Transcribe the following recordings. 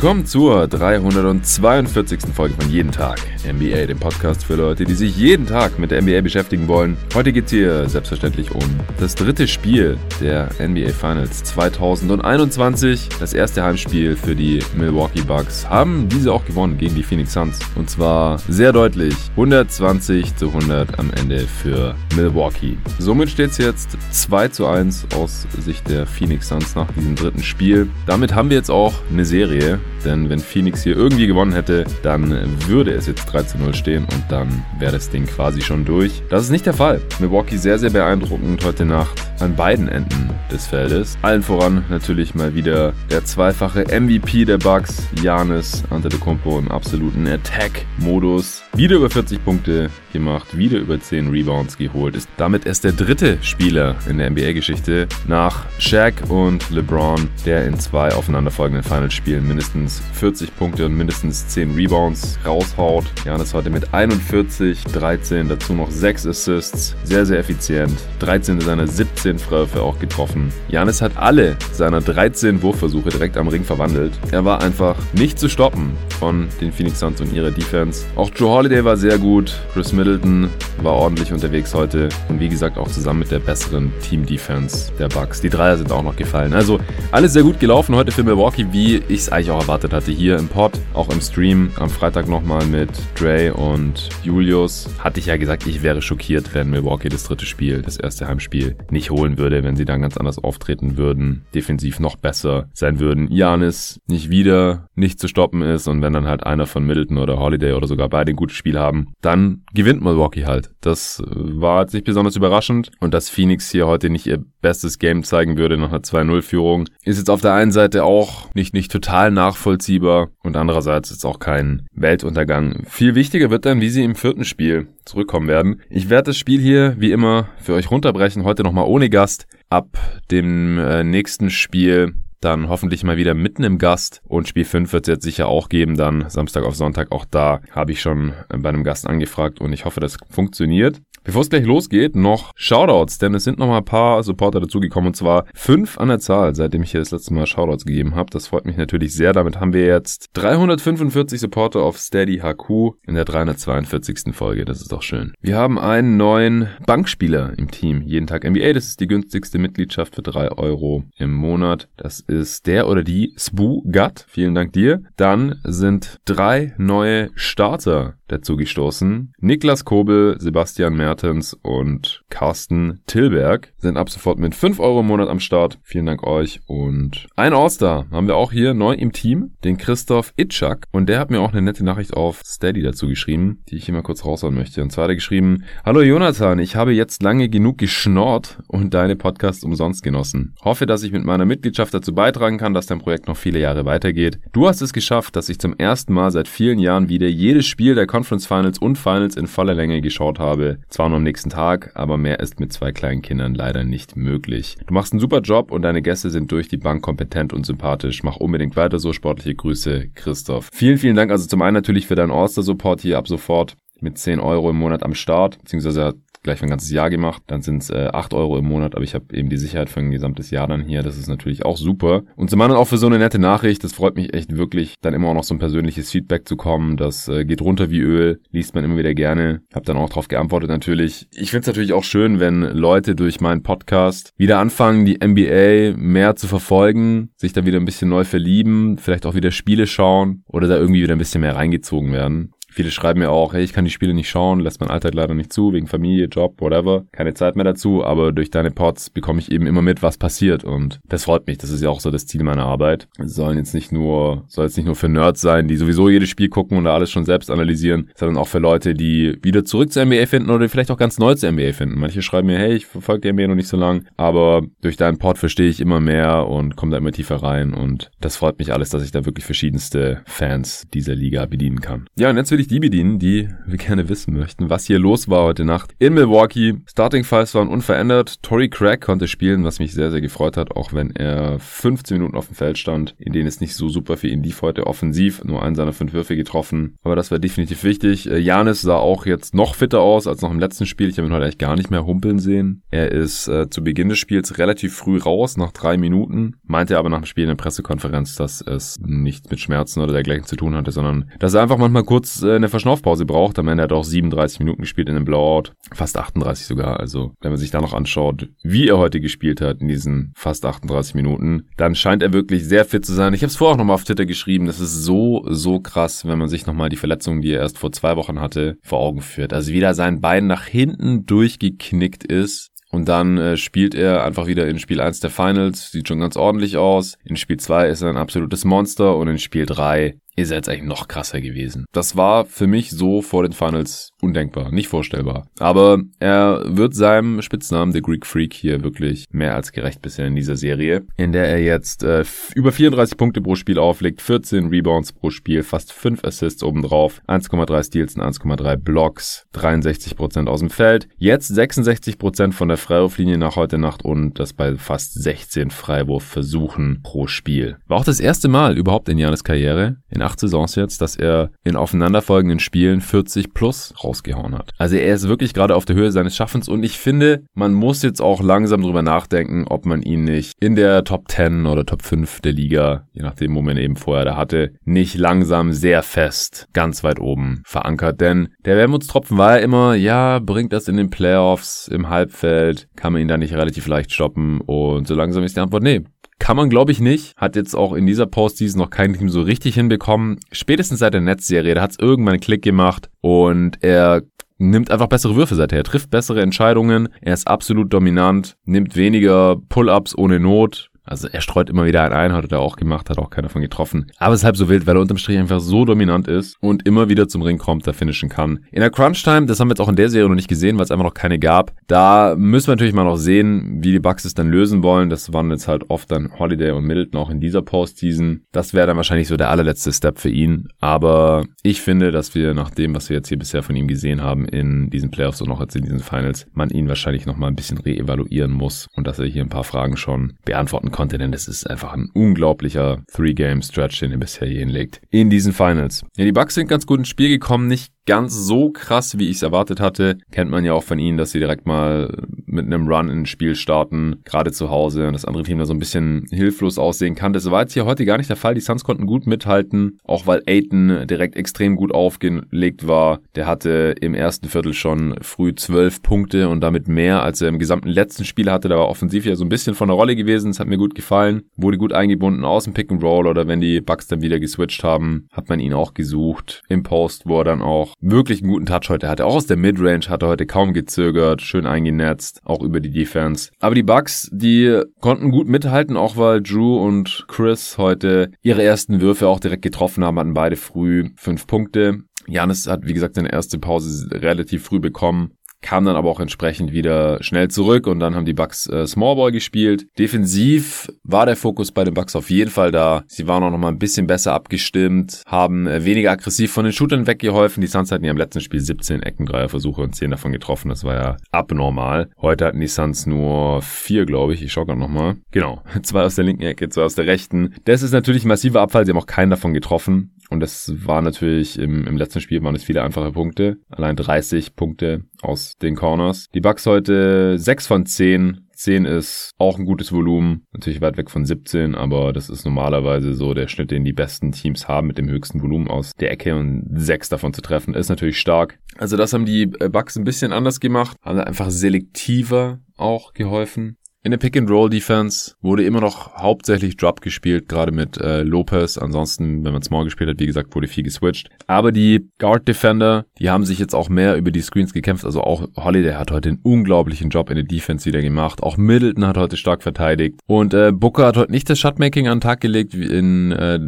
Willkommen zur 342. Folge von Jeden Tag NBA, dem Podcast für Leute, die sich jeden Tag mit der NBA beschäftigen wollen. Heute geht es hier selbstverständlich um das dritte Spiel der NBA Finals 2021. Das erste Heimspiel für die Milwaukee Bucks haben diese auch gewonnen gegen die Phoenix Suns. Und zwar sehr deutlich 120 zu 100 am Ende für Milwaukee. Somit steht es jetzt 2 zu 1 aus Sicht der Phoenix Suns nach diesem dritten Spiel. Damit haben wir jetzt auch eine Serie denn wenn Phoenix hier irgendwie gewonnen hätte, dann würde es jetzt 3 zu 0 stehen und dann wäre das Ding quasi schon durch. Das ist nicht der Fall. Milwaukee sehr, sehr beeindruckend heute Nacht an beiden Enden des Feldes. Allen voran natürlich mal wieder der zweifache MVP der Bucks, Janis Antetokounmpo im absoluten Attack-Modus. Wieder über 40 Punkte gemacht, wieder über 10 Rebounds geholt. Ist damit erst der dritte Spieler in der NBA-Geschichte nach Shaq und LeBron, der in zwei aufeinanderfolgenden Finals-Spielen mindestens 40 Punkte und mindestens 10 Rebounds raushaut. Janis heute mit 41, 13, dazu noch 6 Assists. Sehr, sehr effizient. 13 seiner 17 Freiwürfe auch getroffen. Janis hat alle seiner 13 Wurfversuche direkt am Ring verwandelt. Er war einfach nicht zu stoppen von den Phoenix Suns und ihrer Defense. Auch Joe Holiday war sehr gut. Chris Middleton war ordentlich unterwegs heute. Und wie gesagt, auch zusammen mit der besseren Team-Defense der Bucks. Die Dreier sind auch noch gefallen. Also alles sehr gut gelaufen heute für Milwaukee, wie ich es eigentlich auch erwartet hatte. Hier im Pod, auch im Stream. Am Freitag nochmal mit Dre und Julius. Hatte ich ja gesagt, ich wäre schockiert, wenn Milwaukee das dritte Spiel, das erste Heimspiel, nicht holen würde, wenn sie dann ganz anders auftreten würden. Defensiv noch besser sein würden. Janis nicht wieder nicht zu stoppen ist und wenn dann halt einer von Middleton oder Holiday oder sogar beide ein gutes Spiel haben, dann gewinnt Milwaukee halt. Das äh, war jetzt nicht besonders überraschend und dass Phoenix hier heute nicht ihr bestes Game zeigen würde nach einer 2-0-Führung, ist jetzt auf der einen Seite auch nicht, nicht total nachvollziehbar und andererseits ist auch kein Weltuntergang. Viel wichtiger wird dann, wie sie im vierten Spiel zurückkommen werden. Ich werde das Spiel hier wie immer für euch runterbrechen, heute nochmal ohne Gast. Ab dem äh, nächsten Spiel dann hoffentlich mal wieder mitten im Gast. Und Spiel 5 wird es jetzt sicher auch geben, dann Samstag auf Sonntag. Auch da habe ich schon bei einem Gast angefragt und ich hoffe, das funktioniert. Bevor es gleich losgeht, noch Shoutouts, denn es sind noch mal ein paar Supporter dazugekommen und zwar fünf an der Zahl, seitdem ich hier das letzte Mal Shoutouts gegeben habe. Das freut mich natürlich sehr. Damit haben wir jetzt 345 Supporter auf Steady HQ in der 342. Folge. Das ist doch schön. Wir haben einen neuen Bankspieler im Team. Jeden Tag NBA. Das ist die günstigste Mitgliedschaft für drei Euro im Monat. Das ist der oder die Sbu Gut. Vielen Dank dir. Dann sind drei neue Starter dazu gestoßen. Niklas Kobel, Sebastian Mertens und Carsten Tilberg sind ab sofort mit 5 Euro im Monat am Start. Vielen Dank euch. Und ein All-Star haben wir auch hier neu im Team, den Christoph Itschak. Und der hat mir auch eine nette Nachricht auf Steady dazu geschrieben, die ich hier mal kurz raushauen möchte. Und zwar hat er geschrieben, Hallo Jonathan, ich habe jetzt lange genug geschnorrt und deine Podcasts umsonst genossen. Hoffe, dass ich mit meiner Mitgliedschaft dazu beitragen kann, dass dein Projekt noch viele Jahre weitergeht. Du hast es geschafft, dass ich zum ersten Mal seit vielen Jahren wieder jedes Spiel der Conference Finals und Finals in voller Länge geschaut habe. Zwar nur am nächsten Tag, aber mehr ist mit zwei kleinen Kindern leider nicht möglich. Du machst einen super Job und deine Gäste sind durch die Bank kompetent und sympathisch. Mach unbedingt weiter so. Sportliche Grüße, Christoph. Vielen, vielen Dank also zum einen natürlich für deinen All-Star-Support hier ab sofort mit 10 Euro im Monat am Start, beziehungsweise gleich für ein ganzes Jahr gemacht. Dann sind es äh, 8 Euro im Monat, aber ich habe eben die Sicherheit für ein gesamtes Jahr dann hier. Das ist natürlich auch super. Und zum anderen auch für so eine nette Nachricht. Das freut mich echt wirklich, dann immer auch noch so ein persönliches Feedback zu kommen. Das äh, geht runter wie Öl, liest man immer wieder gerne. Hab dann auch darauf geantwortet natürlich. Ich finde es natürlich auch schön, wenn Leute durch meinen Podcast wieder anfangen, die NBA mehr zu verfolgen, sich da wieder ein bisschen neu verlieben, vielleicht auch wieder Spiele schauen oder da irgendwie wieder ein bisschen mehr reingezogen werden. Viele schreiben mir auch, hey, ich kann die Spiele nicht schauen, lässt mein Alltag leider nicht zu, wegen Familie, Job, whatever. Keine Zeit mehr dazu, aber durch deine Pods bekomme ich eben immer mit, was passiert und das freut mich. Das ist ja auch so das Ziel meiner Arbeit. Sollen jetzt nicht nur, soll jetzt nicht nur für Nerds sein, die sowieso jedes Spiel gucken und da alles schon selbst analysieren, sondern auch für Leute, die wieder zurück zur NBA finden oder vielleicht auch ganz neu zur NBA finden. Manche schreiben mir, hey, ich verfolge die NBA noch nicht so lang, aber durch deinen Pod verstehe ich immer mehr und komme da immer tiefer rein und das freut mich alles, dass ich da wirklich verschiedenste Fans dieser Liga bedienen kann. Ja, und jetzt will natürlich die bedienen, die wir gerne wissen möchten, was hier los war heute Nacht in Milwaukee. Starting Files waren unverändert. Tory Craig konnte spielen, was mich sehr, sehr gefreut hat, auch wenn er 15 Minuten auf dem Feld stand, in denen es nicht so super für ihn lief heute offensiv. Nur einen seiner fünf Würfe getroffen. Aber das war definitiv wichtig. Äh, Janis sah auch jetzt noch fitter aus als noch im letzten Spiel. Ich habe ihn heute eigentlich gar nicht mehr humpeln sehen. Er ist äh, zu Beginn des Spiels relativ früh raus, nach drei Minuten. Meinte aber nach dem Spiel in der Pressekonferenz, dass es nichts mit Schmerzen oder dergleichen zu tun hatte, sondern dass er einfach manchmal kurz äh, eine Verschnaufpause braucht. Am Ende hat er auch 37 Minuten gespielt in einem Blowout. Fast 38 sogar. Also wenn man sich da noch anschaut, wie er heute gespielt hat in diesen fast 38 Minuten, dann scheint er wirklich sehr fit zu sein. Ich habe es vorher auch nochmal auf Twitter geschrieben. Das ist so, so krass, wenn man sich nochmal die Verletzungen, die er erst vor zwei Wochen hatte, vor Augen führt. Also wieder sein Bein nach hinten durchgeknickt ist und dann äh, spielt er einfach wieder in Spiel 1 der Finals, sieht schon ganz ordentlich aus. In Spiel 2 ist er ein absolutes Monster und in Spiel 3 er jetzt eigentlich noch krasser gewesen. Das war für mich so vor den Finals undenkbar, nicht vorstellbar. Aber er wird seinem Spitznamen, The Greek Freak, hier wirklich mehr als gerecht bisher in dieser Serie, in der er jetzt äh, über 34 Punkte pro Spiel auflegt, 14 Rebounds pro Spiel, fast 5 Assists obendrauf, 1,3 Steals und 1,3 Blocks, 63% aus dem Feld, jetzt 66% von der Freiwurflinie nach heute Nacht und das bei fast 16 Freiwurfversuchen pro Spiel. War auch das erste Mal überhaupt in Janis Karriere, in acht Saisons jetzt, dass er in aufeinanderfolgenden Spielen 40 plus rausgehauen hat. Also er ist wirklich gerade auf der Höhe seines Schaffens und ich finde, man muss jetzt auch langsam drüber nachdenken, ob man ihn nicht in der Top 10 oder Top 5 der Liga, je nachdem, wo man eben vorher da hatte, nicht langsam sehr fest ganz weit oben verankert. Denn der Wermutstropfen war ja immer, ja, bringt das in den Playoffs, im Halbfeld, kann man ihn da nicht relativ leicht stoppen und so langsam ist die Antwort, nee, kann man, glaube ich, nicht. Hat jetzt auch in dieser Postseason noch kein Team so richtig hinbekommen. Spätestens seit der Netzserie, da hat es irgendwann einen Klick gemacht und er nimmt einfach bessere Würfe seither. Er trifft bessere Entscheidungen. Er ist absolut dominant, nimmt weniger Pull-ups ohne Not. Also er streut immer wieder einen ein, hat er auch gemacht, hat auch keiner von getroffen. Aber es ist halb so wild, weil er unterm Strich einfach so dominant ist und immer wieder zum Ring kommt, da finishen kann. In der Crunch-Time, das haben wir jetzt auch in der Serie noch nicht gesehen, weil es einfach noch keine gab. Da müssen wir natürlich mal noch sehen, wie die Bucks es dann lösen wollen. Das waren jetzt halt oft dann Holiday und Middleton auch in dieser Postseason. Das wäre dann wahrscheinlich so der allerletzte Step für ihn. Aber ich finde, dass wir nach dem, was wir jetzt hier bisher von ihm gesehen haben in diesen Playoffs und auch jetzt in diesen Finals, man ihn wahrscheinlich noch mal ein bisschen reevaluieren muss und dass er hier ein paar Fragen schon beantworten kann konnte, denn es ist einfach ein unglaublicher Three-Game-Stretch, den er bisher hier hinlegt. In diesen Finals. Ja, die Bucks sind ganz gut ins Spiel gekommen, nicht ganz so krass, wie ich es erwartet hatte. Kennt man ja auch von ihnen, dass sie direkt mal mit einem Run in ein Spiel starten, gerade zu Hause, und das andere Team da so ein bisschen hilflos aussehen kann. Das war jetzt hier heute gar nicht der Fall. Die Suns konnten gut mithalten, auch weil Aiton direkt extrem gut aufgelegt war. Der hatte im ersten Viertel schon früh zwölf Punkte und damit mehr, als er im gesamten letzten Spiel hatte. Da war offensiv ja so ein bisschen von der Rolle gewesen. Das hat mir gut gefallen. Wurde gut eingebunden aus dem Pick and Roll oder wenn die Bucks dann wieder geswitcht haben, hat man ihn auch gesucht. Im Post, wo er dann auch wirklich einen guten Touch heute hatte. Auch aus der Midrange hat er heute kaum gezögert, schön eingenetzt, auch über die Defense. Aber die Bucks, die konnten gut mithalten, auch weil Drew und Chris heute ihre ersten Würfe auch direkt getroffen haben, hatten beide früh fünf Punkte. Janis hat, wie gesagt, seine erste Pause relativ früh bekommen kam dann aber auch entsprechend wieder schnell zurück und dann haben die Bucks äh, Smallball gespielt. Defensiv war der Fokus bei den Bucks auf jeden Fall da. Sie waren auch noch mal ein bisschen besser abgestimmt, haben äh, weniger aggressiv von den Shootern weggeholfen. Die Suns hatten ja im letzten Spiel 17 Eckendreierversuche und 10 davon getroffen. Das war ja abnormal. Heute hatten die Suns nur vier, glaube ich. Ich schaue gerade noch mal. Genau, zwei aus der linken Ecke, zwei aus der rechten. Das ist natürlich ein massiver Abfall. Sie haben auch keinen davon getroffen. Und das war natürlich im, im letzten Spiel waren es viele einfache Punkte. Allein 30 Punkte aus den Corners. Die Bucks heute 6 von 10 10 ist auch ein gutes Volumen, natürlich weit weg von 17, aber das ist normalerweise so der Schnitt, den die besten Teams haben mit dem höchsten Volumen aus der Ecke und 6 davon zu treffen, ist natürlich stark. Also das haben die äh, Bucks ein bisschen anders gemacht, haben einfach selektiver auch geholfen. In der Pick-and-Roll-Defense wurde immer noch hauptsächlich Drop gespielt, gerade mit äh, Lopez. Ansonsten, wenn man Small gespielt hat, wie gesagt, wurde viel geswitcht. Aber die Guard-Defender, die haben sich jetzt auch mehr über die Screens gekämpft. Also auch Holiday hat heute einen unglaublichen Job in der Defense wieder gemacht. Auch Middleton hat heute stark verteidigt. Und äh, Booker hat heute nicht das Shotmaking an den Tag gelegt wie in äh,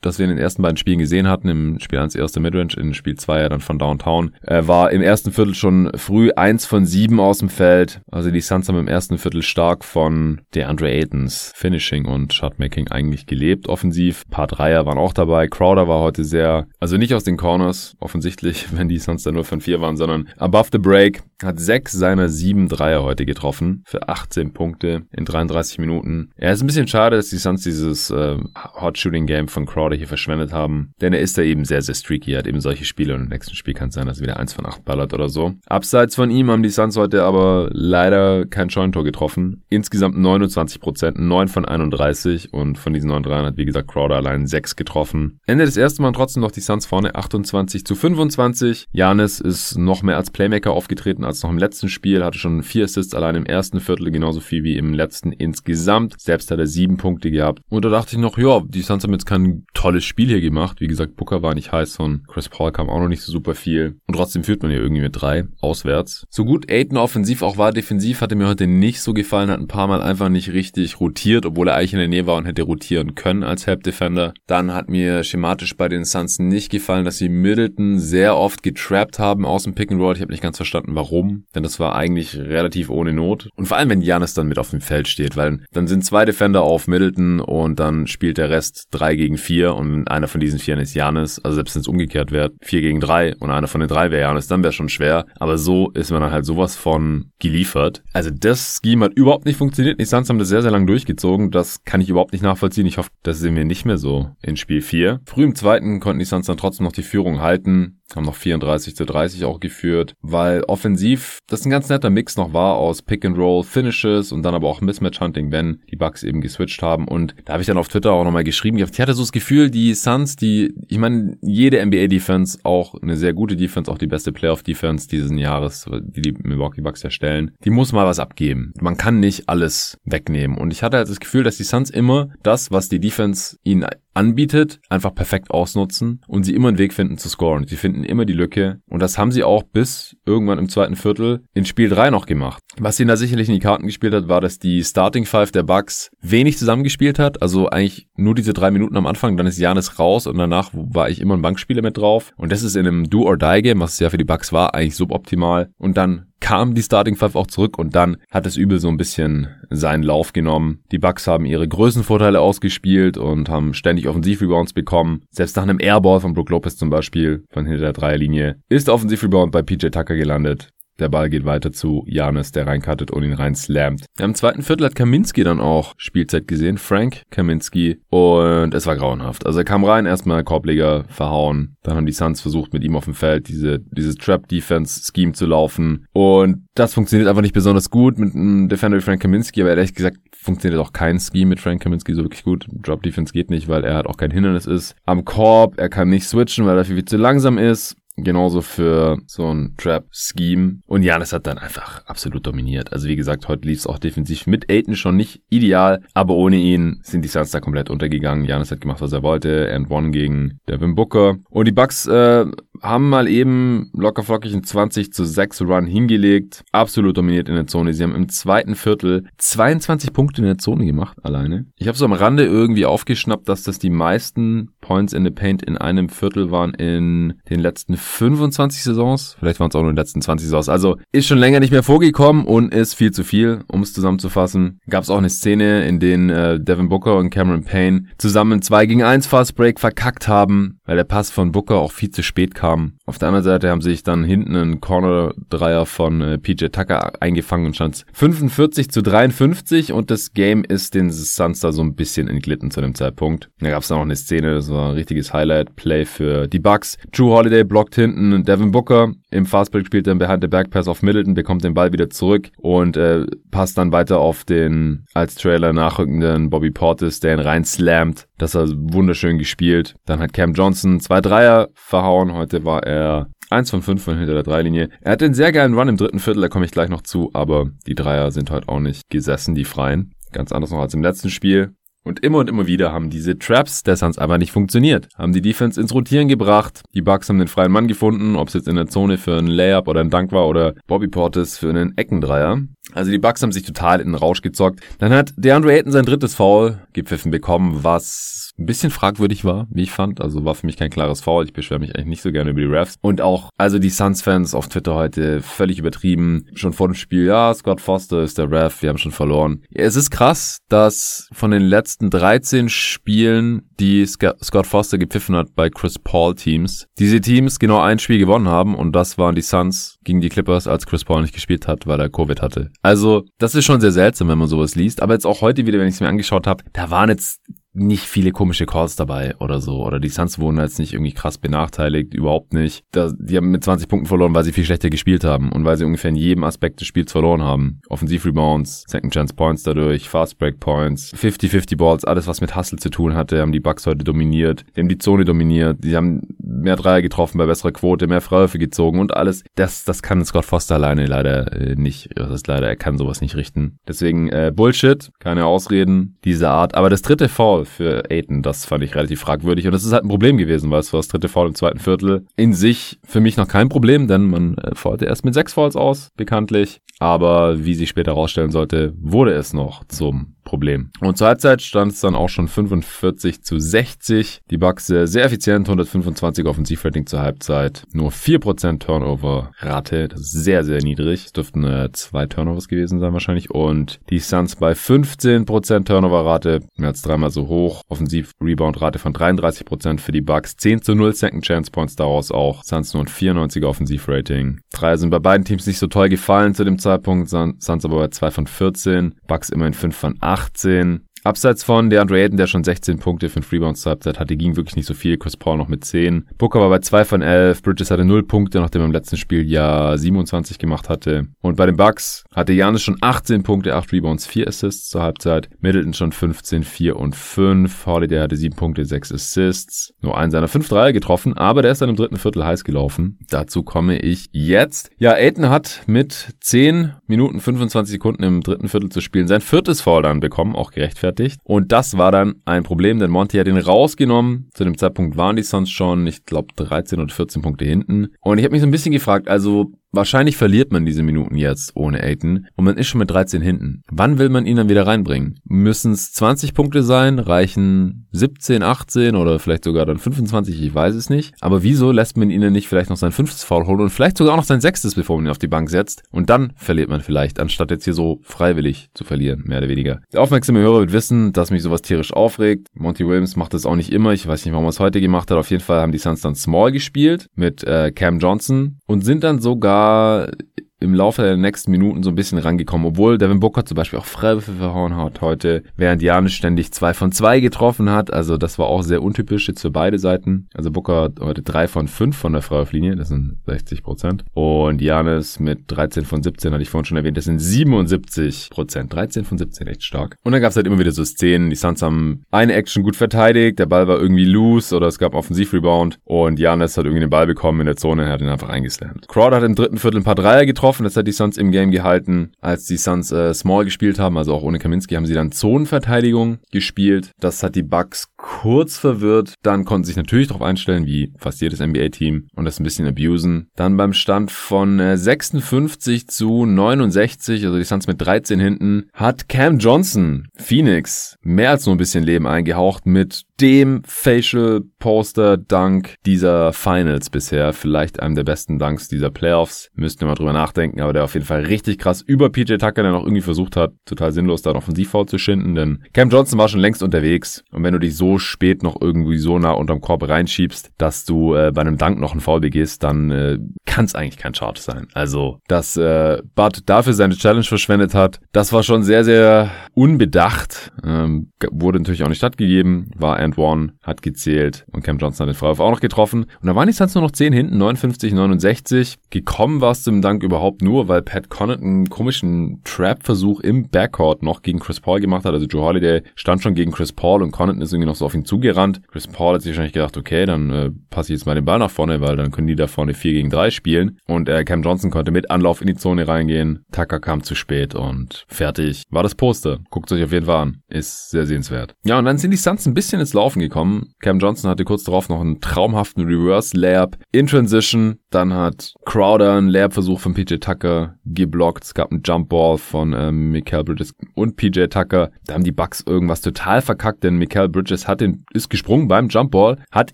das wir in den ersten beiden Spielen gesehen hatten, im Spiel 1 erste Midrange, in Spiel 2 ja dann von Downtown, äh, war im ersten Viertel schon früh eins von sieben aus dem Feld. Also die Suns haben im ersten Viertel stark von der Andre Aytons Finishing und Shotmaking eigentlich gelebt, offensiv. Paar Dreier waren auch dabei. Crowder war heute sehr, also nicht aus den Corners, offensichtlich, wenn die Suns dann nur von vier waren, sondern above the break, hat sechs seiner sieben Dreier heute getroffen für 18 Punkte in 33 Minuten. Ja, ist ein bisschen schade, dass die Suns dieses äh, Hot Shooting Game von Crowder hier verschwendet haben, denn er ist da eben sehr, sehr streaky, er hat eben solche Spiele und im nächsten Spiel kann es sein, dass er wieder eins von acht ballert oder so. Abseits von ihm haben die Suns heute aber leider kein Scheunentor getroffen. Insgesamt 29 Prozent, 9 von 31 und von diesen 9 Dreiern hat wie gesagt Crowder allein 6 getroffen. Ende des ersten Mal trotzdem noch die Suns vorne 28 zu 25. Janis ist noch mehr als Playmaker aufgetreten als noch im letzten Spiel, hatte schon vier Assists allein im ersten Viertel, genauso viel wie im letzten insgesamt. Selbst hat er sieben Punkte gehabt. Und da dachte ich noch, ja, die Suns haben jetzt kein tolles Spiel hier gemacht. Wie gesagt, Booker war nicht heiß und Chris Paul kam auch noch nicht so super viel. Und trotzdem führt man hier irgendwie mit drei auswärts. So gut Aiden offensiv auch war, defensiv hatte mir heute nicht so gefallen, hat ein paar Mal einfach nicht richtig rotiert, obwohl er eigentlich in der Nähe war und hätte rotieren können als Help Defender. Dann hat mir schematisch bei den Suns nicht gefallen, dass sie Middleton sehr oft getrappt haben aus dem Pick and Roll. Ich habe nicht ganz verstanden, warum, denn das war eigentlich relativ ohne Not. Und vor allem, wenn Janis dann mit auf dem Feld steht, weil dann sind zwei Defender auf Middleton und dann spielt der Rest drei gegen vier und einer von diesen vier ist Janis. Also selbst wenn es umgekehrt wäre, vier gegen drei und einer von den drei wäre Janis, dann wäre schon schwer. Aber so ist man dann halt sowas von geliefert. Also das Scheme hat überhaupt nicht funktioniert. Die Suns haben das sehr, sehr lang durchgezogen. Das kann ich überhaupt nicht nachvollziehen. Ich hoffe, das sehen wir nicht mehr so in Spiel 4. Früh im zweiten konnten die Suns dann trotzdem noch die Führung halten haben noch 34 zu 30 auch geführt, weil offensiv das ein ganz netter Mix noch war aus Pick and Roll Finishes und dann aber auch Mismatch Hunting, wenn die Bucks eben geswitcht haben und da habe ich dann auf Twitter auch nochmal geschrieben, ich hatte so das Gefühl, die Suns, die, ich meine, jede NBA Defense, auch eine sehr gute Defense, auch die beste Playoff Defense dieses Jahres, die die Milwaukee Bucks erstellen, die muss mal was abgeben. Man kann nicht alles wegnehmen und ich hatte halt das Gefühl, dass die Suns immer das, was die Defense ihnen anbietet, einfach perfekt ausnutzen und sie immer einen Weg finden zu scoren. Sie finden immer die Lücke und das haben sie auch bis irgendwann im zweiten Viertel in Spiel 3 noch gemacht. Was ihnen da sicherlich in die Karten gespielt hat, war, dass die Starting Five der Bucks wenig zusammengespielt hat, also eigentlich nur diese drei Minuten am Anfang, dann ist Janis raus und danach war ich immer ein Bankspieler mit drauf und das ist in einem Do-or-Die-Game, was es ja für die Bucks war, eigentlich suboptimal und dann kam die Starting Five auch zurück und dann hat es übel so ein bisschen seinen Lauf genommen. Die Bucks haben ihre Größenvorteile ausgespielt und haben ständig Offensivrebounds bekommen. Selbst nach einem Airball von Brook Lopez zum Beispiel von hinter der Dreierlinie ist Offensivrebound bei PJ Tucker gelandet. Der Ball geht weiter zu Janis, der reinkattet und ihn rein slammt. Im zweiten Viertel hat Kaminski dann auch Spielzeit gesehen, Frank Kaminski, und es war grauenhaft. Also er kam rein, erstmal Korbleger verhauen, dann haben die Suns versucht, mit ihm auf dem Feld diese, dieses Trap-Defense-Scheme zu laufen und das funktioniert einfach nicht besonders gut mit einem Defender wie Frank Kaminski, aber ehrlich gesagt funktioniert auch kein Scheme mit Frank Kaminski so wirklich gut. Drop Defense geht nicht, weil er halt auch kein Hindernis ist. Am Korb, er kann nicht switchen, weil er viel zu langsam ist. Genauso für so ein Trap-Scheme. Und Janis hat dann einfach absolut dominiert. Also wie gesagt, heute lief es auch defensiv mit Aiden schon nicht ideal, aber ohne ihn sind die Suns da komplett untergegangen. Janis hat gemacht, was er wollte. And one gegen Devin Booker. Und die Bucks äh, haben mal eben locker flockig einen 20 zu 6 Run hingelegt. Absolut dominiert in der Zone. Sie haben im zweiten Viertel 22 Punkte in der Zone gemacht, alleine. Ich habe so am Rande irgendwie aufgeschnappt, dass das die meisten Points in the Paint in einem Viertel waren in den letzten 25 Saisons. Vielleicht waren es auch nur in den letzten 20 Saisons. Also ist schon länger nicht mehr vorgekommen und ist viel zu viel, um es zusammenzufassen. Gab es auch eine Szene, in denen äh, Devin Booker und Cameron Payne zusammen 2 gegen 1 Fast Break verkackt haben, weil der Pass von Booker auch viel zu spät kam. Auf der anderen Seite haben sich dann hinten ein Corner-Dreier von äh, PJ Tucker eingefangen und stand 45 zu 53 und das Game ist den Suns da so ein bisschen entglitten zu dem Zeitpunkt. Da gab es noch eine Szene, das war ein richtiges Highlight-Play für die Bucks. Drew Holiday blockt hinten Devin Booker. Im Fastbreak spielt er Behind the Back Pass auf Middleton, bekommt den Ball wieder zurück und äh, passt dann weiter auf den als Trailer nachrückenden Bobby Portis, der ihn rein slammt. Das war wunderschön gespielt. Dann hat Cam Johnson zwei Dreier verhauen. Heute war er Eins von fünf von hinter der Dreilinie. Er hat einen sehr geilen Run im dritten Viertel, da komme ich gleich noch zu, aber die Dreier sind heute auch nicht gesessen, die freien. Ganz anders noch als im letzten Spiel. Und immer und immer wieder haben diese Traps der Suns einfach nicht funktioniert. Haben die Defense ins Rotieren gebracht. Die Bucks haben den freien Mann gefunden, ob es jetzt in der Zone für einen Layup oder einen Dank war oder Bobby Portis für einen Eckendreier. Also die Bucks haben sich total in den Rausch gezockt. Dann hat DeAndre Ayton sein drittes Foul gepfiffen bekommen, was ein bisschen fragwürdig war, wie ich fand. Also war für mich kein klares Foul. Ich beschwere mich eigentlich nicht so gerne über die Refs. Und auch, also die Suns-Fans auf Twitter heute völlig übertrieben. Schon vor dem Spiel, ja, Scott Foster ist der Ref, wir haben schon verloren. Es ist krass, dass von den letzten 13 Spielen, die Scott Foster gepfiffen hat bei Chris Paul Teams, diese Teams genau ein Spiel gewonnen haben und das waren die Suns gegen die Clippers, als Chris Paul nicht gespielt hat, weil er Covid hatte. Also, das ist schon sehr seltsam, wenn man sowas liest. Aber jetzt auch heute wieder, wenn ich es mir angeschaut habe, da waren jetzt nicht viele komische Calls dabei oder so. Oder die Suns wurden jetzt nicht irgendwie krass benachteiligt, überhaupt nicht. Da, die haben mit 20 Punkten verloren, weil sie viel schlechter gespielt haben und weil sie ungefähr in jedem Aspekt des Spiels verloren haben. Offensiv-Rebounds, Second Chance Points dadurch, Fast Break Points, 50-50 Balls, alles was mit Hustle zu tun hatte, haben die Bucks heute dominiert. Die haben die Zone dominiert, die haben mehr Dreier getroffen bei besserer Quote, mehr Freiwürfe gezogen und alles. Das, das kann Scott Foster alleine leider äh, nicht. Das ist leider, er kann sowas nicht richten. Deswegen äh, Bullshit, keine Ausreden dieser Art. Aber das dritte Foul für Aiden. Das fand ich relativ fragwürdig. Und das ist halt ein Problem gewesen, weil es war das dritte Foul im zweiten Viertel. In sich für mich noch kein Problem, denn man äh, faulte erst mit sechs Fouls aus, bekanntlich. Aber wie sich später herausstellen sollte, wurde es noch zum Problem. Und zur Halbzeit stand es dann auch schon 45 zu 60. Die Bucks sehr, sehr effizient, 125 Offensivrating zur Halbzeit, nur 4% Turnover-Rate, das ist sehr, sehr niedrig. Es dürften äh, zwei Turnovers gewesen sein wahrscheinlich. Und die Suns bei 15% Turnover-Rate, mehr als dreimal so hoch. Offensiv-Rebound-Rate von 33% für die Bucks, 10 zu 0 Second Chance Points daraus auch. Suns nur ein 94er Offensivrating. Drei sind bei beiden Teams nicht so toll gefallen zu dem Zeitpunkt, Suns aber bei 2 von 14, Bucks immerhin 5 von 8. 18. Abseits von DeAndre Ayton, der schon 16 Punkte, 5 Rebounds zur Halbzeit hatte, ging wirklich nicht so viel. Chris Paul noch mit 10. Booker war bei 2 von 11. Bridges hatte 0 Punkte, nachdem er im letzten Spiel ja 27 gemacht hatte. Und bei den Bucks hatte Janis schon 18 Punkte, 8 Rebounds, 4 Assists zur Halbzeit. Middleton schon 15, 4 und 5. Holiday hatte 7 Punkte, 6 Assists. Nur einen seiner 5 Dreier getroffen, aber der ist dann im dritten Viertel heiß gelaufen. Dazu komme ich jetzt. Ja, Ayton hat mit 10 Minuten 25 Sekunden im dritten Viertel zu spielen sein viertes Foul dann bekommen, auch gerechtfertigt gerechtfertigt. Und das war dann ein Problem, denn Monty hat ihn rausgenommen. Zu dem Zeitpunkt waren die Suns schon, ich glaube, 13 oder 14 Punkte hinten. Und ich habe mich so ein bisschen gefragt, also Wahrscheinlich verliert man diese Minuten jetzt ohne Aiton und man ist schon mit 13 hinten. Wann will man ihn dann wieder reinbringen? Müssen es 20 Punkte sein? Reichen 17, 18 oder vielleicht sogar dann 25? Ich weiß es nicht. Aber wieso lässt man ihnen nicht vielleicht noch sein fünftes Foul holen und vielleicht sogar auch noch sein sechstes, bevor man ihn auf die Bank setzt? Und dann verliert man vielleicht, anstatt jetzt hier so freiwillig zu verlieren, mehr oder weniger. Der aufmerksame Hörer wird wissen, dass mich sowas tierisch aufregt. Monty Williams macht das auch nicht immer. Ich weiß nicht, warum er es heute gemacht hat. Auf jeden Fall haben die Suns dann Small gespielt mit äh, Cam Johnson und sind dann sogar war im Laufe der nächsten Minuten so ein bisschen rangekommen, obwohl Devin Booker zum Beispiel auch Freiwürfe verhauen hat heute, während Janis ständig zwei von zwei getroffen hat. Also das war auch sehr untypisch jetzt für beide Seiten. Also Booker heute drei von fünf von der Freiwurflinie, das sind 60 Prozent. Und Janis mit 13 von 17, hatte ich vorhin schon erwähnt, das sind 77 Prozent. 13 von 17, echt stark. Und dann gab es halt immer wieder so Szenen, die Suns haben eine Action gut verteidigt, der Ball war irgendwie loose oder es gab einen Offensivrebound und Janis hat irgendwie den Ball bekommen in der Zone und hat ihn einfach eingeslammt. Crowder hat im dritten Viertel ein paar Dreier getroffen, getroffen. Das hat die Suns im Game gehalten. Als die Suns äh, Small gespielt haben, also auch ohne Kaminski, haben sie dann Zonenverteidigung gespielt. Das hat die Bucks kurz verwirrt. Dann konnten sich natürlich darauf einstellen, wie fast jedes NBA-Team, und das ein bisschen abusen. Dann beim Stand von äh, 56 zu 69, also die Suns mit 13 hinten, hat Cam Johnson Phoenix mehr als nur ein bisschen Leben eingehaucht mit dem Facial Poster Dunk dieser Finals bisher. Vielleicht einem der besten Dunks dieser Playoffs. Müssten wir mal drüber nachdenken, aber der auf jeden Fall richtig krass über PJ Tucker, der noch irgendwie versucht hat, total sinnlos da noch Offensivfoul denn Cam Johnson war schon längst unterwegs. Und wenn du dich so spät noch irgendwie so nah unterm Korb reinschiebst, dass du äh, bei einem Dunk noch einen Foul begehst, dann äh, kann es eigentlich kein Charge sein. Also, dass äh, Bud dafür seine Challenge verschwendet hat, das war schon sehr, sehr unbedacht. Ähm, wurde natürlich auch nicht stattgegeben, war and one, hat gezählt und Cam Johnson hat den Freiwurf auch noch getroffen. Und da waren die Suns nur noch 10 hinten, 59, 69. Gekommen war es zum Dank überhaupt nur, weil Pat Connaught einen komischen Trap-Versuch im Backcourt noch gegen Chris Paul gemacht hat. Also Joe Holiday stand schon gegen Chris Paul und Connaught ist irgendwie noch so auf ihn zugerannt. Chris Paul hat sich wahrscheinlich gedacht, okay, dann äh, passe ich jetzt mal den Ball nach vorne, weil dann können die da vorne 4 gegen 3 spielen. Und äh, Cam Johnson konnte mit Anlauf in die Zone reingehen. Tucker kam zu spät und fertig war das Poster. Guckt euch auf jeden Fall an. Ist sehr sehenswert. Ja, und dann sind die Suns ein bisschen ins Laufen gekommen. Cam Johnson hatte kurz darauf noch einen traumhaften Reverse Layup in Transition Dann hat Crowder einen Lehrversuch von PJ Tucker geblockt. Es gab einen Jumpball von ähm, Mikael Bridges und PJ Tucker. Da haben die Bucks irgendwas total verkackt, denn Mikael Bridges hat den, ist gesprungen beim Jumpball, hat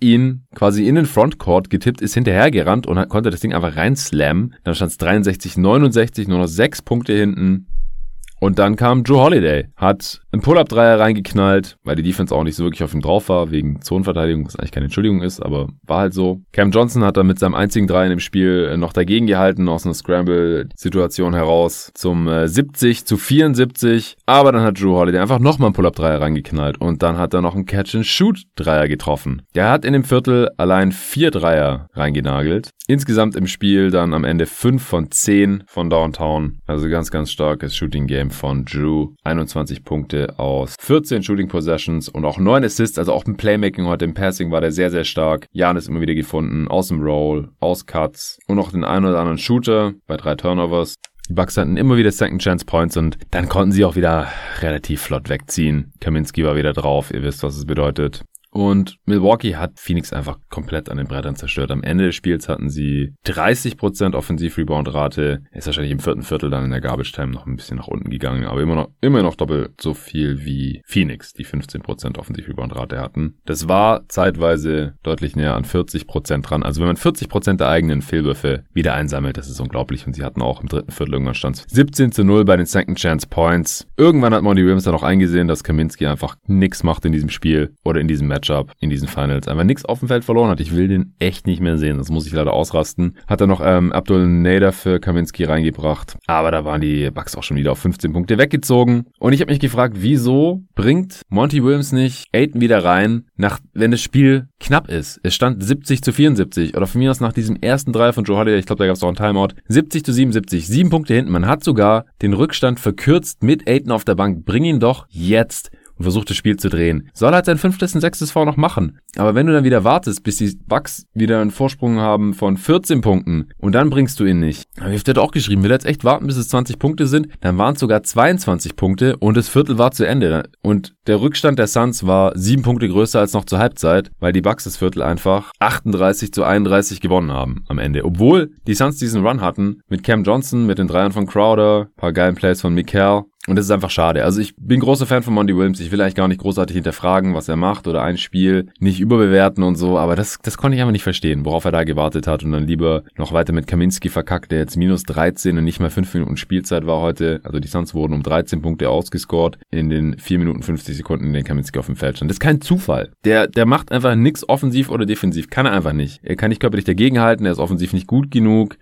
ihn quasi in den Frontcourt getippt, ist hinterhergerannt und hat, konnte das Ding einfach reinslammen. Dann stand es 63, 69, nur noch sechs Punkte hinten. Und dann kam Joe Holiday, hat einen Pull-Up-Dreier reingeknallt, weil die Defense auch nicht so wirklich auf ihm drauf war, wegen Zonenverteidigung, was eigentlich keine Entschuldigung ist, aber war halt so. Cam Johnson hat dann mit seinem einzigen Dreier in dem Spiel noch dagegen gehalten, aus einer Scramble-Situation heraus zum 70 zu 74. Aber dann hat Joe Holiday einfach nochmal einen Pull-Up-Dreier reingeknallt und dann hat er noch einen Catch-and-Shoot-Dreier getroffen. Der hat in dem Viertel allein vier Dreier reingenagelt. Insgesamt im Spiel dann am Ende 5 von 10 von Downtown. Also ganz, ganz starkes Shooting-Game von Drew. 21 Punkte aus 14 Shooting Possessions und auch 9 Assists. Also auch im Playmaking heute, im Passing war der sehr, sehr stark. Jan ist immer wieder gefunden. Aus dem Roll, aus Cuts und auch den einen oder anderen Shooter bei drei Turnovers. Die Bucks hatten immer wieder Second Chance Points und dann konnten sie auch wieder relativ flott wegziehen. Kaminski war wieder drauf. Ihr wisst, was es bedeutet. Und Milwaukee hat Phoenix einfach komplett an den Brettern zerstört. Am Ende des Spiels hatten sie 30% Offensiv-Rebound-Rate. Ist wahrscheinlich im vierten Viertel dann in der Garbage-Time noch ein bisschen nach unten gegangen, aber immer noch, immer noch doppelt so viel wie Phoenix, die 15% Offensiv-Rebound-Rate hatten. Das war zeitweise deutlich näher an 40% dran. Also wenn man 40% der eigenen Fehlwürfe wieder einsammelt, das ist unglaublich. Und sie hatten auch im dritten Viertel irgendwann stand 17 zu 0 bei den Second Chance Points. Irgendwann hat Monty Williams dann auch eingesehen, dass Kaminski einfach nichts macht in diesem Spiel oder in diesem Match Matchup in diesen Finals einfach nichts auf dem Feld verloren hat. Ich will den echt nicht mehr sehen. Das muss ich leider ausrasten. Hat er noch ähm, Abdul Nader für Kaminski reingebracht. Aber da waren die Bucks auch schon wieder auf 15 Punkte weggezogen. Und ich habe mich gefragt, wieso bringt Monty Williams nicht Aiden wieder rein, nach, wenn das Spiel knapp ist. Es stand 70 zu 74 oder von mir aus nach diesem ersten Dreier von Joe Holiday, ich glaube, da gab es auch einen Timeout, 70 zu 77, sieben Punkte hinten. Man hat sogar den Rückstand verkürzt mit Aiden auf der Bank. Bring ihn doch jetzt und versucht das Spiel zu drehen. Soll halt sein fünftes und sechstes V noch machen. Aber wenn du dann wieder wartest, bis die Bucks wieder einen Vorsprung haben von 14 Punkten und dann bringst du ihn nicht. Aber ich habe auch geschrieben, will jetzt echt warten, bis es 20 Punkte sind. Dann waren es sogar 22 Punkte und das Viertel war zu Ende. Und der Rückstand der Suns war sieben Punkte größer als noch zur Halbzeit, weil die Bucks das Viertel einfach 38 zu 31 gewonnen haben am Ende. Obwohl die Suns diesen Run hatten mit Cam Johnson, mit den Dreiern von Crowder, paar geilen Plays von Mikael und das ist einfach schade. Also ich bin großer Fan von Monty Williams. Ich will eigentlich gar nicht großartig hinterfragen, was er macht oder ein Spiel nicht überbewerten und so. Aber das, das konnte ich einfach nicht verstehen, worauf er da gewartet hat und dann lieber noch weiter mit Kaminski verkackt, der jetzt minus 13 und nicht mal 5 Minuten Spielzeit war heute. Also die Suns wurden um 13 Punkte ausgescored in den 4 Minuten 50 Sekunden, in denen Kaminski auf dem Feld stand. Das ist kein Zufall. Der, der macht einfach nix offensiv oder defensiv. Kann er einfach nicht. Er kann nicht körperlich dagegenhalten. Er ist offensiv nicht gut genug.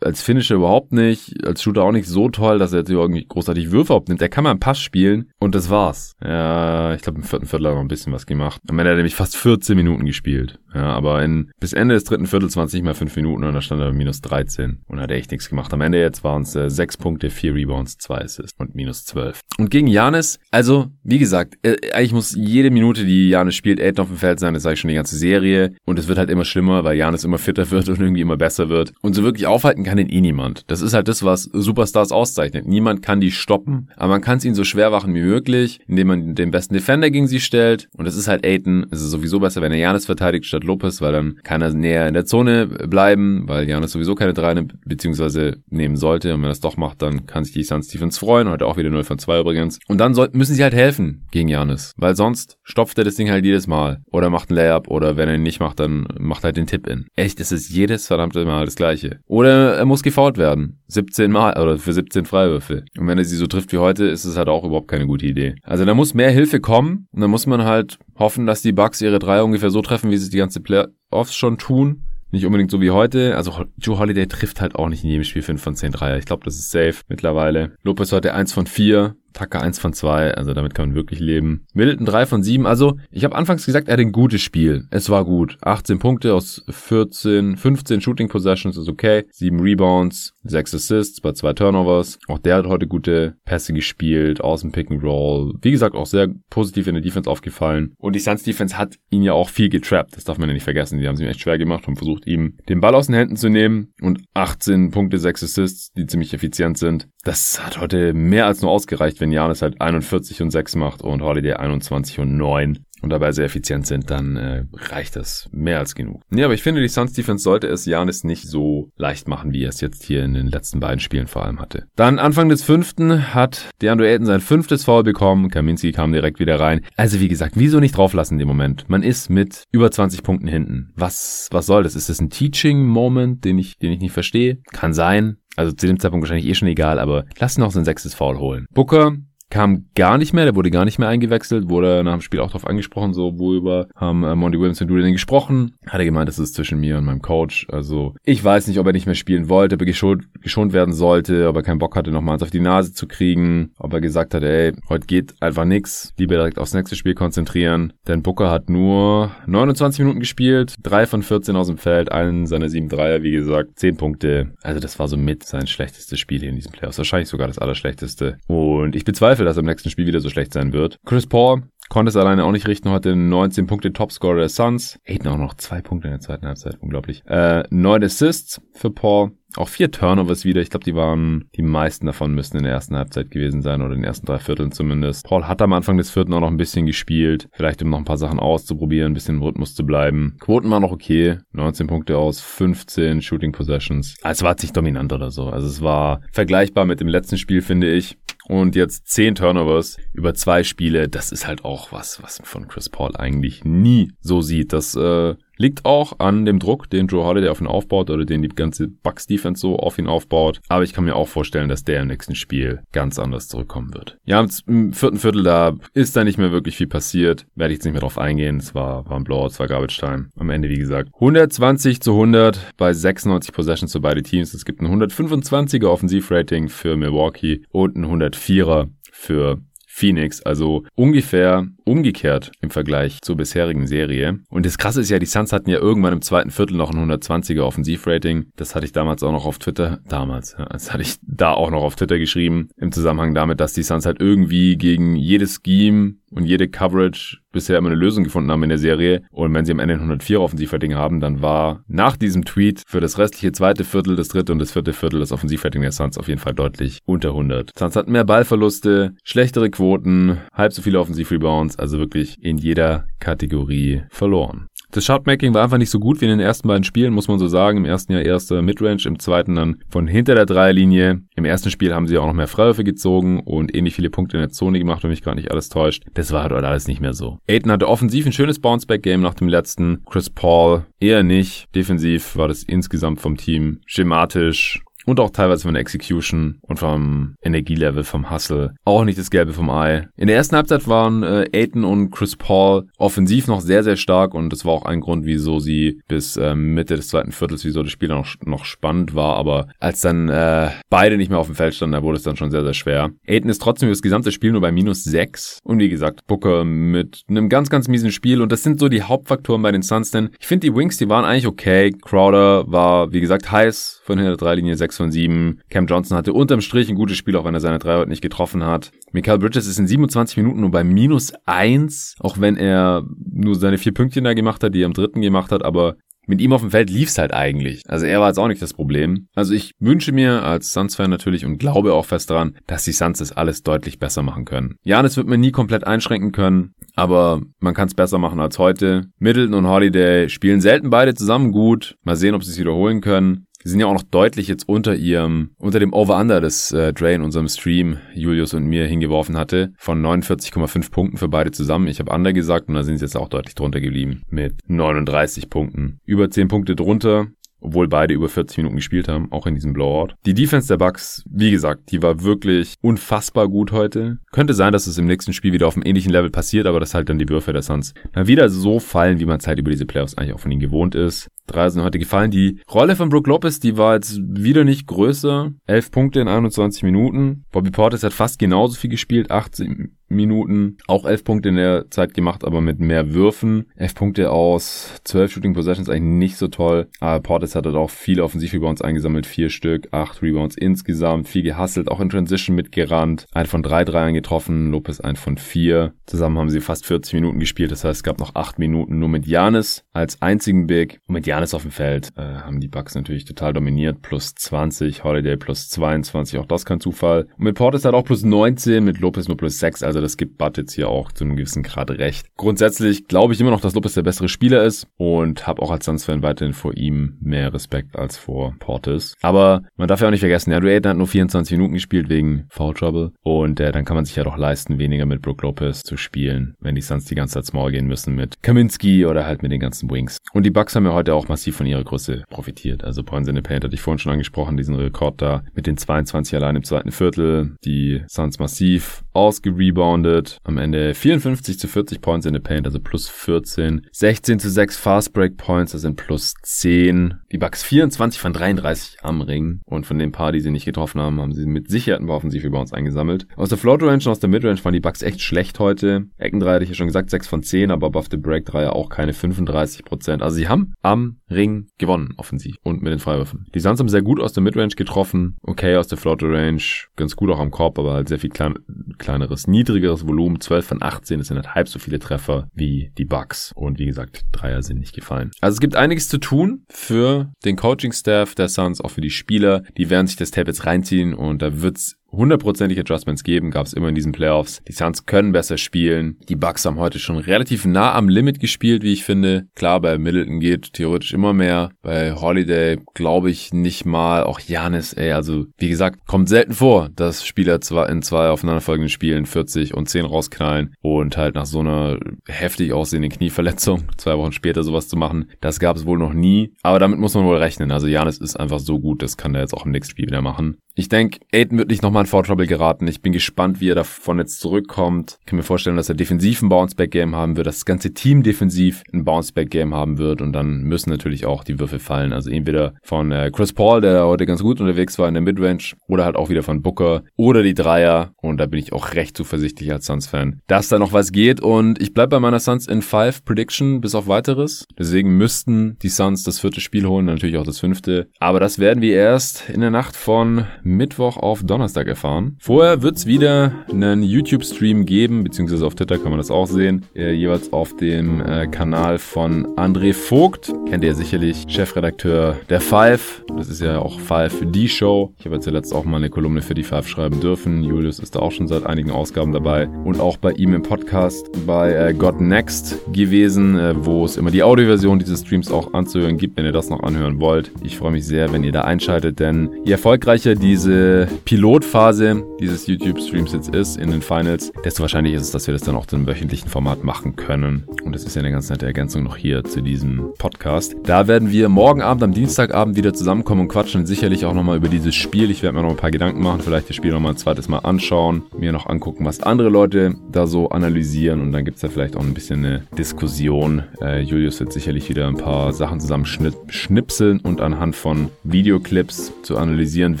Als Finisher überhaupt nicht. Als Shooter auch nicht so toll, dass er jetzt irgendwie großartig Würfe überhaupt nimmt. Der kann mal einen Pass spielen und das war's. Ja, ich glaube im vierten Viertel hat er noch ein bisschen was gemacht. Am Ende hat er nämlich fast 14 Minuten gespielt. Ja, aber in, bis Ende des dritten Viertels waren es nicht mehr 5 Minuten und da stand er minus 13 und hat echt nichts gemacht. Am Ende jetzt waren es äh, 6 Punkte, 4 Rebounds, 2 Assists und minus 12. Und gegen Janis, also wie gesagt, äh, eigentlich muss jede Minute, die Janis spielt, Aiden auf dem Feld sein. Das sage ich schon die ganze Serie. Und es wird halt immer schlimmer, weil Janis immer fitter wird und irgendwie immer besser wird. Und so wirklich aufhalten kann ihn eh niemand. Das ist halt das, was Superstars auszeichnet. Niemand kann die stoppen, aber man kann es ihnen so schwer machen wie möglich, indem man den besten Defender gegen sie stellt. Und das ist halt Aiden. Es ist sowieso besser, wenn er Janis verteidigt statt Lopez, weil dann kann er näher in der Zone bleiben, weil Janis sowieso keine drei nimmt, beziehungsweise nehmen sollte. Und wenn er es doch macht, dann kann sich die Suns Stevens freuen. Heute auch wieder 0 von 2 übrigens. Und dann soll, müssen sie halt helfen gegen Janis, weil sonst stopft er das Ding halt jedes Mal. Oder macht ein Layup oder wenn er ihn nicht macht, dann macht halt den Tipp-In. Echt, es ist jedes verdammte Mal das Gleiche. Oder er muss gefault werden. 17 Mal oder für 17 Freiwürfe. Und wenn er sie so trifft wie heute, ist es halt auch überhaupt keine gute Idee. Also da muss mehr Hilfe kommen und dann muss man halt hoffen, dass die Bugs ihre drei ungefähr so treffen, wie sie die ganze Playoffs schon tun. Nicht unbedingt so wie heute. Also Joe Holiday trifft halt auch nicht in jedem Spiel 5 von 10 Dreier. Ich glaube, das ist safe mittlerweile. Lopez heute 1 von 4. Tucker 1 von 2, also damit kann man wirklich leben. Middleton 3 von 7, also ich habe anfangs gesagt, er hat ein gutes Spiel. Es war gut. 18 Punkte aus 14, 15 Shooting Possessions ist okay. 7 Rebounds, 6 Assists bei 2 Turnovers. Auch der hat heute gute Pässe gespielt, aus dem Pick and Roll. Wie gesagt, auch sehr positiv in der Defense aufgefallen. Und die Suns Defense hat ihn ja auch viel getrappt. Das darf man ja nicht vergessen. Die haben es ihm echt schwer gemacht und versucht, ihm den Ball aus den Händen zu nehmen. Und 18 Punkte, 6 Assists, die ziemlich effizient sind. Das hat heute mehr als nur ausgereicht, wenn Janis halt 41 und 6 macht und Holiday 21 und 9. und dabei sehr effizient sind, dann äh, reicht das mehr als genug. Nee, aber ich finde, die Suns Defense sollte es Janis nicht so leicht machen, wie er es jetzt hier in den letzten beiden Spielen vor allem hatte. Dann Anfang des fünften hat DeAndre Ayton sein fünftes Foul bekommen. Kaminski kam direkt wieder rein. Also wie gesagt, wieso nicht drauflassen in dem Moment? Man ist mit über 20 Punkten hinten. Was, was soll das? Ist das ein Teaching-Moment, den ich, den ich nicht verstehe? Kann sein. Also zu dem Zeitpunkt wahrscheinlich eh schon egal, aber lass noch sein sechstes Foul holen. Booker kam gar nicht mehr, der wurde gar nicht mehr eingewechselt, wurde nach dem Spiel auch darauf angesprochen, so worüber haben äh, Monty Williams und du gesprochen. Hat er gemeint, das ist zwischen mir und meinem Coach. Also ich weiß nicht, ob er nicht mehr spielen wollte, ob er geschont, geschont werden sollte, ob er keinen Bock hatte, nochmal eins auf die Nase zu kriegen, ob er gesagt hat, ey, heute geht einfach nix, lieber direkt aufs nächste Spiel konzentrieren. Denn Booker hat nur 29 Minuten gespielt, drei von 14 aus dem Feld, einen seiner sieben Dreier, wie gesagt, 10 Punkte. Also das war so mit sein schlechtestes Spiel hier in diesem Playoffs. Wahrscheinlich sogar das allerschlechteste. Und ich bezweifle bezweifle, dass er im nächsten Spiel wieder so schlecht sein wird. Chris Paul konnte es alleine auch nicht richten, hatte 19 Punkte Topscorer der Suns. Aiden auch noch zwei Punkte in der zweiten Halbzeit, unglaublich. Äh, 9 Assists für Paul. Auch vier Turnovers wieder. Ich glaube, die waren, die meisten davon müssten in der ersten Halbzeit gewesen sein oder in den ersten drei Vierteln zumindest. Paul hat am Anfang des vierten auch noch ein bisschen gespielt. Vielleicht um noch ein paar Sachen auszuprobieren, ein bisschen im Rhythmus zu bleiben. Quoten waren noch okay. 19 Punkte aus 15 Shooting Possessions. Also war jetzt nicht dominant oder so. Also es war vergleichbar mit dem letzten Spiel, finde ich. Und jetzt 10 Turnovers über zwei Spiele, das ist halt auch was, was man von Chris Paul eigentlich nie so sieht. Das äh, Liegt auch an dem Druck, den Joe Holiday auf ihn aufbaut oder den die ganze Bucks Defense so auf ihn aufbaut. Aber ich kann mir auch vorstellen, dass der im nächsten Spiel ganz anders zurückkommen wird. Ja, im vierten Viertel da ist da nicht mehr wirklich viel passiert. Werde ich jetzt nicht mehr drauf eingehen. Es war, war ein Blowout, es war Garbage Time. Am Ende, wie gesagt, 120 zu 100 bei 96 Possessions für beide Teams. Es gibt ein 125er Offensivrating für Milwaukee und ein 104er für Phoenix, also ungefähr umgekehrt im Vergleich zur bisherigen Serie. Und das Krasse ist ja, die Suns hatten ja irgendwann im zweiten Viertel noch ein 120er Offensivrating. Das hatte ich damals auch noch auf Twitter, damals, ja, das hatte ich da auch noch auf Twitter geschrieben, im Zusammenhang damit, dass die Suns halt irgendwie gegen jedes Scheme und jede Coverage bisher immer eine Lösung gefunden haben in der Serie. Und wenn sie am Ende ein 104 Offensivrating haben, dann war nach diesem Tweet für das restliche zweite Viertel, das dritte und das vierte Viertel das Offensivrating der Suns auf jeden Fall deutlich unter 100. Suns hatten mehr Ballverluste, schlechtere Quoten, halb so viele Offensivrebounds, also wirklich in jeder Kategorie verloren. Das Shotmaking war einfach nicht so gut wie in den ersten beiden Spielen, muss man so sagen. Im ersten Jahr erster Midrange, im zweiten dann von hinter der Dreierlinie. Im ersten Spiel haben sie auch noch mehr Freiwürfe gezogen und ähnlich viele Punkte in der Zone gemacht, wenn mich gar nicht alles täuscht. Das war halt alles nicht mehr so. Aiden hatte offensiv ein schönes Bounceback-Game nach dem letzten. Chris Paul eher nicht. Defensiv war das insgesamt vom Team schematisch und auch teilweise von der Execution und vom Energielevel, vom Hustle. Auch nicht das Gelbe vom Ei. In der ersten Halbzeit waren äh, Aiton und Chris Paul offensiv noch sehr, sehr stark und das war auch ein Grund, wieso sie bis äh, Mitte des zweiten Viertels, wieso das Spiel noch, noch spannend war. Aber als dann äh, beide nicht mehr auf dem Feld standen, da wurde es dann schon sehr, sehr schwer. Aiton ist trotzdem über das gesamte Spiel nur bei minus 6. Und wie gesagt, Booker mit einem ganz, ganz miesen Spiel. Und das sind so die Hauptfaktoren bei den Suns, denn ich finde, die Wings, die waren eigentlich okay. Crowder war, wie gesagt, heiß von hinter der Dreilinie 6 von 7. Cam Johnson hatte unterm Strich ein gutes Spiel, auch wenn er seine drei heute nicht getroffen hat. Michael Bridges ist in 27 Minuten nur bei minus 1, auch wenn er nur seine vier Pünktchen da gemacht hat, die er am dritten gemacht hat, aber mit ihm auf dem Feld lief's halt eigentlich. Also er war jetzt auch nicht das Problem. Also ich wünsche mir als Suns-Fan natürlich und glaube auch fest daran, dass die Suns das alles deutlich besser machen können. Janis wird man nie komplett einschränken können, aber man kann es besser machen als heute. Middleton und Holiday spielen selten beide zusammen gut. Mal sehen, ob sie es wiederholen können. Sie sind ja auch noch deutlich jetzt unter ihrem, unter dem Over-Under, das äh, Dre in unserem Stream Julius und mir hingeworfen hatte, von 49,5 Punkten für beide zusammen. Ich habe Under gesagt und da sind sie jetzt auch deutlich drunter geblieben mit 39 Punkten. Über 10 Punkte drunter obwohl beide über 40 Minuten gespielt haben, auch in diesem Blowout. Die Defense der Bucks, wie gesagt, die war wirklich unfassbar gut heute. Könnte sein, dass es im nächsten Spiel wieder auf einem ähnlichen Level passiert, aber das halt dann die Würfe der Suns dann wieder so fallen, wie man es halt über diese Playoffs eigentlich auch von ihnen gewohnt ist. Drei sind heute gefallen. Die Rolle von Brook Lopez, die war jetzt wieder nicht größer. Elf Punkte in 21 Minuten. Bobby Portis hat fast genauso viel gespielt, 18 Minuten. Auch elf Punkte in der Zeit gemacht, aber mit mehr Würfen. Elf Punkte aus zwölf Shooting Possessions eigentlich nicht so toll. Aber Portis hat halt auch viele Offensiv-Rebounds eingesammelt, vier Stück, acht Rebounds insgesamt, viel gehustelt, auch in Transition mitgerannt. Ein von drei Dreiern getroffen, Lopez ein von vier. Zusammen haben sie fast 40 Minuten gespielt, das heißt, es gab noch acht Minuten nur mit Janis als einzigen Big. Und mit Janis auf dem Feld äh, haben die Bucks natürlich total dominiert. Plus 20, Holiday plus 22, auch das kein Zufall. Und mit Portis halt auch plus 19, mit Lopez nur plus 6, also das gibt Bud jetzt hier auch zu einem gewissen Grad recht. Grundsätzlich glaube ich immer noch, dass Lopez der bessere Spieler ist und habe auch als Suns-Fan weiterhin vor ihm mehr Respekt als vor Portis. Aber man darf ja auch nicht vergessen, ja, Ayton hat nur 24 Minuten gespielt wegen Foul Trouble und äh, dann kann man sich ja doch leisten, weniger mit Brook Lopez zu spielen, wenn die Suns die ganze Zeit small gehen müssen mit Kaminski oder halt mit den ganzen Wings. Und die Bucks haben ja heute auch massiv von ihrer Größe profitiert. Also Points in the Paint hatte ich vorhin schon angesprochen, diesen Rekord da mit den 22 allein im zweiten Viertel. Die Suns massiv ausgereboundet. Am Ende 54 zu 40 Points in the Paint, also plus 14. 16 zu 6 Fast Break Points, das sind plus 10. Die Bucks 24 von 33 am Ring. Und von den paar, die sie nicht getroffen haben, haben sie mit Sicherheit ein paar Offensiv-Rebounds eingesammelt. Aus der Float Range und aus der Midrange waren die Bucks echt schlecht heute. Eckendreier hatte ich ja schon gesagt, 6 von 10, aber above the Break Dreier auch keine 35 Prozent. Also sie haben am Ring gewonnen, offensiv. Und mit den Freiwürfen. Die Suns haben sehr gut aus der Midrange getroffen. Okay, aus der Float Range. Ganz gut auch am Korb, aber halt sehr viel klein, kleineres, niedrigeres Volumen. 12 von 18. Das sind halt halb so viele Treffer wie die Bucks. Und wie gesagt, Dreier sind nicht gefallen. Also es gibt einiges zu tun für den Coaching-Staff der Suns, auch für die Spieler. Die werden sich das Tape jetzt reinziehen und da wird's hundertprozentig Adjustments geben, gab es immer in diesen Playoffs. Die Suns können besser spielen. Die Bucks haben heute schon relativ nah am Limit gespielt, wie ich finde. Klar, bei Middleton geht theoretisch immer mehr. Bei Holiday glaube ich nicht mal. Auch Janis, ey, also wie gesagt, kommt selten vor, dass Spieler zwar in zwei aufeinanderfolgenden Spielen 40 und 10 rausknallen und halt nach so einer heftig aussehenden Knieverletzung zwei Wochen später sowas zu machen. Das gab es wohl noch nie. Aber damit muss man wohl rechnen. Also Janis ist einfach so gut, das kann er jetzt auch im nächsten Spiel wieder machen. Ich denke, Aiden wird nicht nochmal in Foul geraten. Ich bin gespannt, wie er davon jetzt zurückkommt. Ich kann mir vorstellen, dass er defensiv ein Bounceback-Game haben wird, dass das ganze Team defensiv ein Bounceback-Game haben wird und dann müssen natürlich auch die Würfel fallen. Also entweder von äh, Chris Paul, der heute ganz gut unterwegs war in der Midrange, oder halt auch wieder von Booker oder die Dreier. Und da bin ich auch recht zuversichtlich als Suns-Fan, dass da noch was geht. Und ich bleib bei meiner Suns in 5 Prediction bis auf weiteres. Deswegen müssten die Suns das vierte Spiel holen, natürlich auch das fünfte. Aber das werden wir erst in der Nacht von Mittwoch auf Donnerstag erfahren. Vorher wird es wieder einen YouTube-Stream geben, beziehungsweise auf Twitter kann man das auch sehen, äh, jeweils auf dem äh, Kanal von André Vogt. Kennt ihr sicherlich, Chefredakteur der Five. Das ist ja auch Five die Show. Ich habe jetzt zuletzt auch mal eine Kolumne für die Five schreiben dürfen. Julius ist da auch schon seit einigen Ausgaben dabei und auch bei ihm im Podcast bei äh, God Next gewesen, wo es immer die Audioversion dieses Streams auch anzuhören gibt, wenn ihr das noch anhören wollt. Ich freue mich sehr, wenn ihr da einschaltet, denn je erfolgreicher die diese Pilotphase dieses YouTube-Streams jetzt ist in den Finals, desto wahrscheinlicher ist es, dass wir das dann auch einem wöchentlichen Format machen können. Und das ist ja eine ganz nette Ergänzung noch hier zu diesem Podcast. Da werden wir morgen Abend, am Dienstagabend wieder zusammenkommen und quatschen sicherlich auch nochmal über dieses Spiel. Ich werde mir noch ein paar Gedanken machen, vielleicht das Spiel nochmal ein zweites Mal anschauen, mir noch angucken, was andere Leute da so analysieren und dann gibt es da vielleicht auch ein bisschen eine Diskussion. Äh, Julius wird sicherlich wieder ein paar Sachen zusammen schnipseln und anhand von Videoclips zu analysieren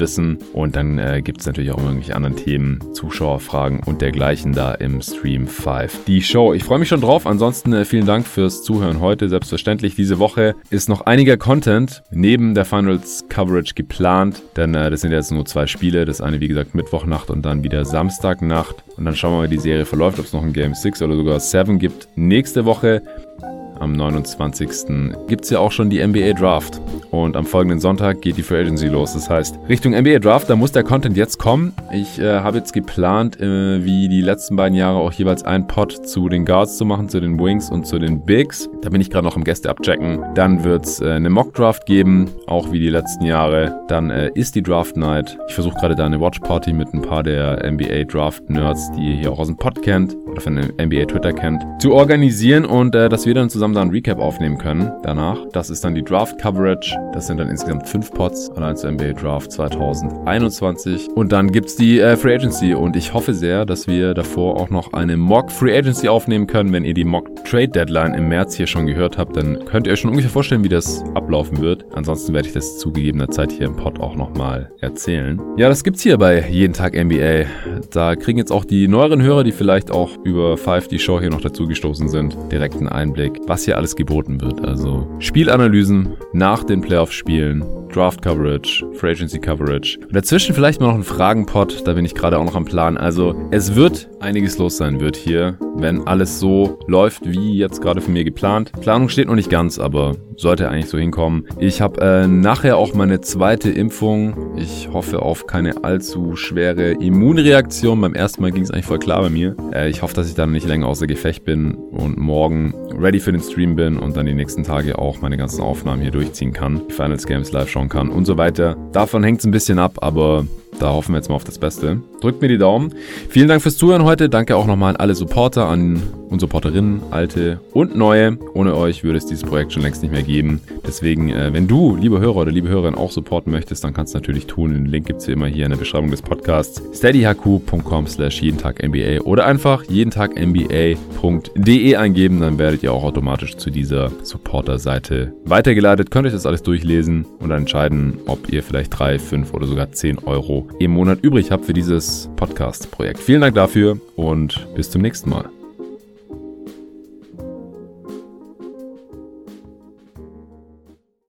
wissen. Und dann äh, gibt es natürlich auch irgendwelche anderen Themen, Zuschauerfragen und dergleichen da im Stream 5. Die Show, ich freue mich schon drauf. Ansonsten äh, vielen Dank fürs Zuhören heute. Selbstverständlich, diese Woche ist noch einiger Content neben der Finals Coverage geplant, denn äh, das sind jetzt nur zwei Spiele. Das eine, wie gesagt, Mittwochnacht und dann wieder Samstagnacht. Und dann schauen wir mal, wie die Serie verläuft, ob es noch ein Game 6 oder sogar 7 gibt. Nächste Woche am 29. gibt es ja auch schon die NBA Draft. Und am folgenden Sonntag geht die Free Agency los. Das heißt, Richtung NBA Draft, da muss der Content jetzt kommen. Ich äh, habe jetzt geplant, äh, wie die letzten beiden Jahre auch jeweils ein Pod zu den Guards zu machen, zu den Wings und zu den Bigs. Da bin ich gerade noch im Gäste abchecken. Dann wird es äh, eine Mock Draft geben, auch wie die letzten Jahre. Dann äh, ist die Draft Night. Ich versuche gerade da eine Watch Party mit ein paar der NBA Draft Nerds, die ihr hier auch aus dem Pod kennt oder von NBA Twitter kennt, zu organisieren und äh, dass wir dann zusammen da ein Recap aufnehmen können danach. Das ist dann die Draft Coverage. Das sind dann insgesamt fünf Pods allein zur NBA Draft 2021. Und dann gibt's die äh, Free Agency und ich hoffe sehr, dass wir davor auch noch eine Mock Free Agency aufnehmen können. Wenn ihr die Mock Trade Deadline im März hier schon gehört habt, dann könnt ihr euch schon ungefähr vorstellen, wie das ablaufen wird. Ansonsten werde ich das zu Zeit hier im Pod auch nochmal erzählen. Ja, das gibt's hier bei Jeden Tag NBA. Da kriegen jetzt auch die neueren Hörer, die vielleicht auch über Five die Show hier noch dazu gestoßen sind, direkten Einblick, was hier alles geboten wird. Also Spielanalysen nach den Playoff-Spielen Draft Coverage, Free Agency Coverage. Und dazwischen vielleicht mal noch ein Fragenpot, da bin ich gerade auch noch am Plan. Also es wird einiges los sein wird hier, wenn alles so läuft, wie jetzt gerade von mir geplant. Planung steht noch nicht ganz, aber sollte eigentlich so hinkommen. Ich habe äh, nachher auch meine zweite Impfung. Ich hoffe auf keine allzu schwere Immunreaktion. Beim ersten Mal ging es eigentlich voll klar bei mir. Äh, ich hoffe, dass ich dann nicht länger außer Gefecht bin und morgen ready für den Stream bin und dann die nächsten Tage auch meine ganzen Aufnahmen hier durchziehen kann, die Finals Games live schauen kann und so weiter. Davon hängt es ein bisschen ab, aber da hoffen wir jetzt mal auf das Beste. Drückt mir die Daumen. Vielen Dank fürs Zuhören heute. Danke auch nochmal an alle Supporter, an und Supporterinnen, alte und neue. Ohne euch würde es dieses Projekt schon längst nicht mehr geben. Deswegen, äh, wenn du, liebe Hörer oder liebe Hörerin, auch supporten möchtest, dann kannst du natürlich tun. Den Link gibt es wie immer hier in der Beschreibung des Podcasts. steadyhq.com slash jeden Tag NBA oder einfach jeden Tag NBA.de eingeben. Dann werdet ihr auch automatisch zu dieser Supporter-Seite weitergeleitet. Könnt euch das alles durchlesen und dann entscheiden, ob ihr vielleicht drei, fünf oder sogar zehn Euro im Monat übrig habt für dieses Podcast-Projekt. Vielen Dank dafür und bis zum nächsten Mal.